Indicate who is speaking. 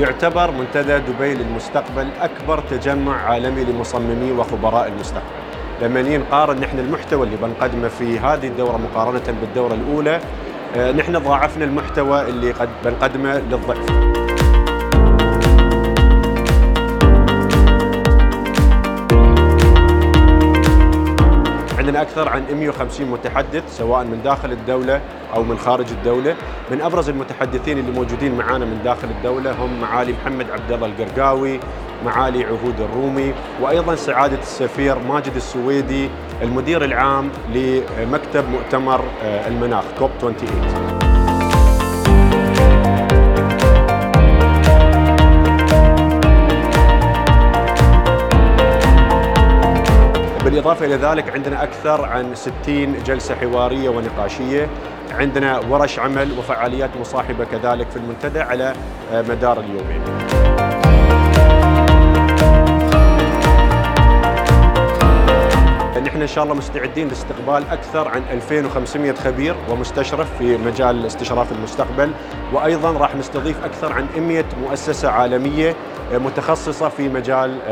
Speaker 1: يعتبر منتدى دبي للمستقبل أكبر تجمع عالمي لمصممي وخبراء المستقبل. لما نقارن نحن المحتوى اللي بنقدمه في هذه الدورة مقارنة بالدورة الأولى آه، نحن ضاعفنا المحتوى اللي قد بنقدمه للضعف أكثر عن 150 متحدث سواء من داخل الدولة أو من خارج الدولة. من أبرز المتحدثين اللي موجودين معانا من داخل الدولة هم معالي محمد عبد الله القرقاوي معالي عهود الرومي وأيضا سعادة السفير ماجد السويدي المدير العام لمكتب مؤتمر آه، المناخ كوب 28 بالإضافة إلى ذلك عندنا أكثر عن 60 جلسة حوارية ونقاشية. عندنا ورش عمل وفعاليات مصاحبة كذلك في المنتدى على آه، مدار اليومين نحن إن شاء الله مستعدين لاستقبال أكثر عن 2500 خبير ومستشرف في مجال استشراف المستقبل. وأيضا راح نستضيف أكثر عن 100 مؤسسة عالمية متخصصة في مجال